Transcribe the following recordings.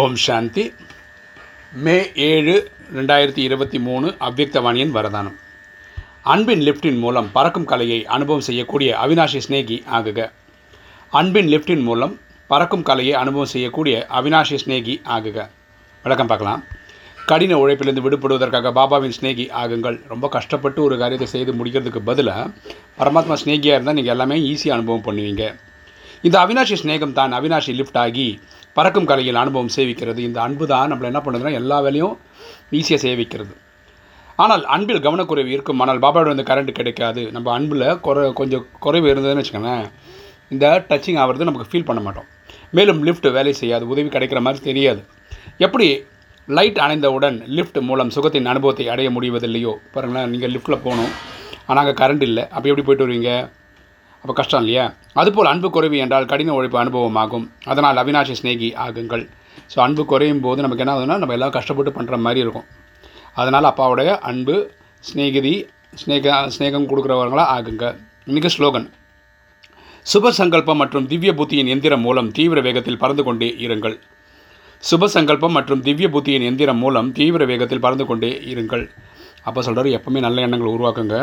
ஓம் சாந்தி. மே ஏழு ரெண்டாயிரத்தி இருபத்தி மூணு அவ்வக்தவாணியின் வரதானம். அன்பின் லிஃப்டின் மூலம் பறக்கும் கலையை அனுபவம் செய்யக்கூடிய அவினாஷி ஸ்நேகி ஆகுக. அன்பின் லிஃப்டின் மூலம் பறக்கும் கலையை அனுபவம் செய்யக்கூடிய அவினாஷி ஸ்நேகி ஆகுக. விளக்கம் பார்க்கலாம். கடின உழைப்பிலிருந்து விடுபடுவதற்காக பாபாவின் ஸ்நேகி ஆகுங்கள். ரொம்ப கஷ்டப்பட்டு ஒரு காரியத்தை செய்து முடிக்கிறதுக்கு பதிலாக பரமாத்மா ஸ்நேகியாக இருந்தால் நீங்கள் எல்லாமே ஈஸியாக அனுபவம் பண்ணுவீங்க. இந்த அவினாஷி ஸ்நேகம் தான் அவினாஷி லிஃப்ட் ஆகி பறக்கும் கலையில் அனுபவம் சேவிக்கிறது. இந்த அன்பு தான் நம்மளை என்ன பண்ணுதுன்னா எல்லா வேலையும் ஈஸியாக சேவிக்கிறது. ஆனால் அன்பில் கவனக்குறைவு இருக்கும். ஆனால் பாபாவோட வந்து கரண்ட் கிடைக்காது. நம்ம அன்பில் குறை கொஞ்சம் குறைவு இருந்ததுன்னு வச்சுக்கோங்களேன் இந்த டச்சிங் ஆகிறது நமக்கு ஃபீல் பண்ண மாட்டோம். மேலும் லிஃப்ட் வேலை செய்யாது. உதவி கிடைக்கிற மாதிரி தெரியாது. எப்படி லைட் அணைந்தவுடன் லிஃப்ட் மூலம் சுகத்தின் அனுபவத்தை அடைய முடிவதில்லையோ? பாருங்களேன் நீங்கள் லிஃப்ட்டில் போகணும். ஆனால் அங்கே கரண்ட் இல்லை. அப்போ எப்படி போயிட்டு வருவீங்க? அப்போ கஷ்டம் இல்லையா? அதுபோல் அன்பு குறைவு என்றால் கடின உழைப்பு அனுபவமாகும். அதனால் அவினாஷி ஸ்நேகி ஆகுங்கள். ஸோ அன்பு குறையும் போது நமக்கு என்ன ஆகுதுன்னா நம்ம எல்லாம் கஷ்டப்பட்டு பண்ணுற மாதிரி இருக்கும். அதனால் அப்பாவுடைய அன்பு ஸ்நேகிதி ஸ்நேக ஸ்நேகம் கொடுக்குறவங்களா ஆகுங்க. மிக ஸ்லோகன். சுப சங்கல்பம் மற்றும் திவ்ய புத்தியின் எந்திரம் மூலம் தீவிர வேகத்தில் பறந்து கொண்டே இருங்கள். சுப சங்கல்பம் மற்றும் திவ்ய புத்தியின் எந்திரம் மூலம் தீவிர வேகத்தில் பறந்து கொண்டே இருங்கள். அப்போ சொல்கிறார் எப்பவுமே நல்ல எண்ணங்களை உருவாக்குங்க.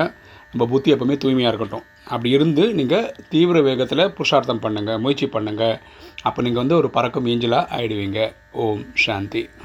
நம்ம புத்தி எப்பவுமே தூய்மையாக இருக்கட்டும். அப்படி இருந்து நீங்கள் தீவிர வேகத்தில் புருஷார்த்தம் பண்ணுங்கள் முயற்சி பண்ணுங்கள் அப்போ நீங்கள் வந்து ஒரு பறக்கும் ஏஞ்சலாக ஆயிடுவீங்க. ஓம் சாந்தி.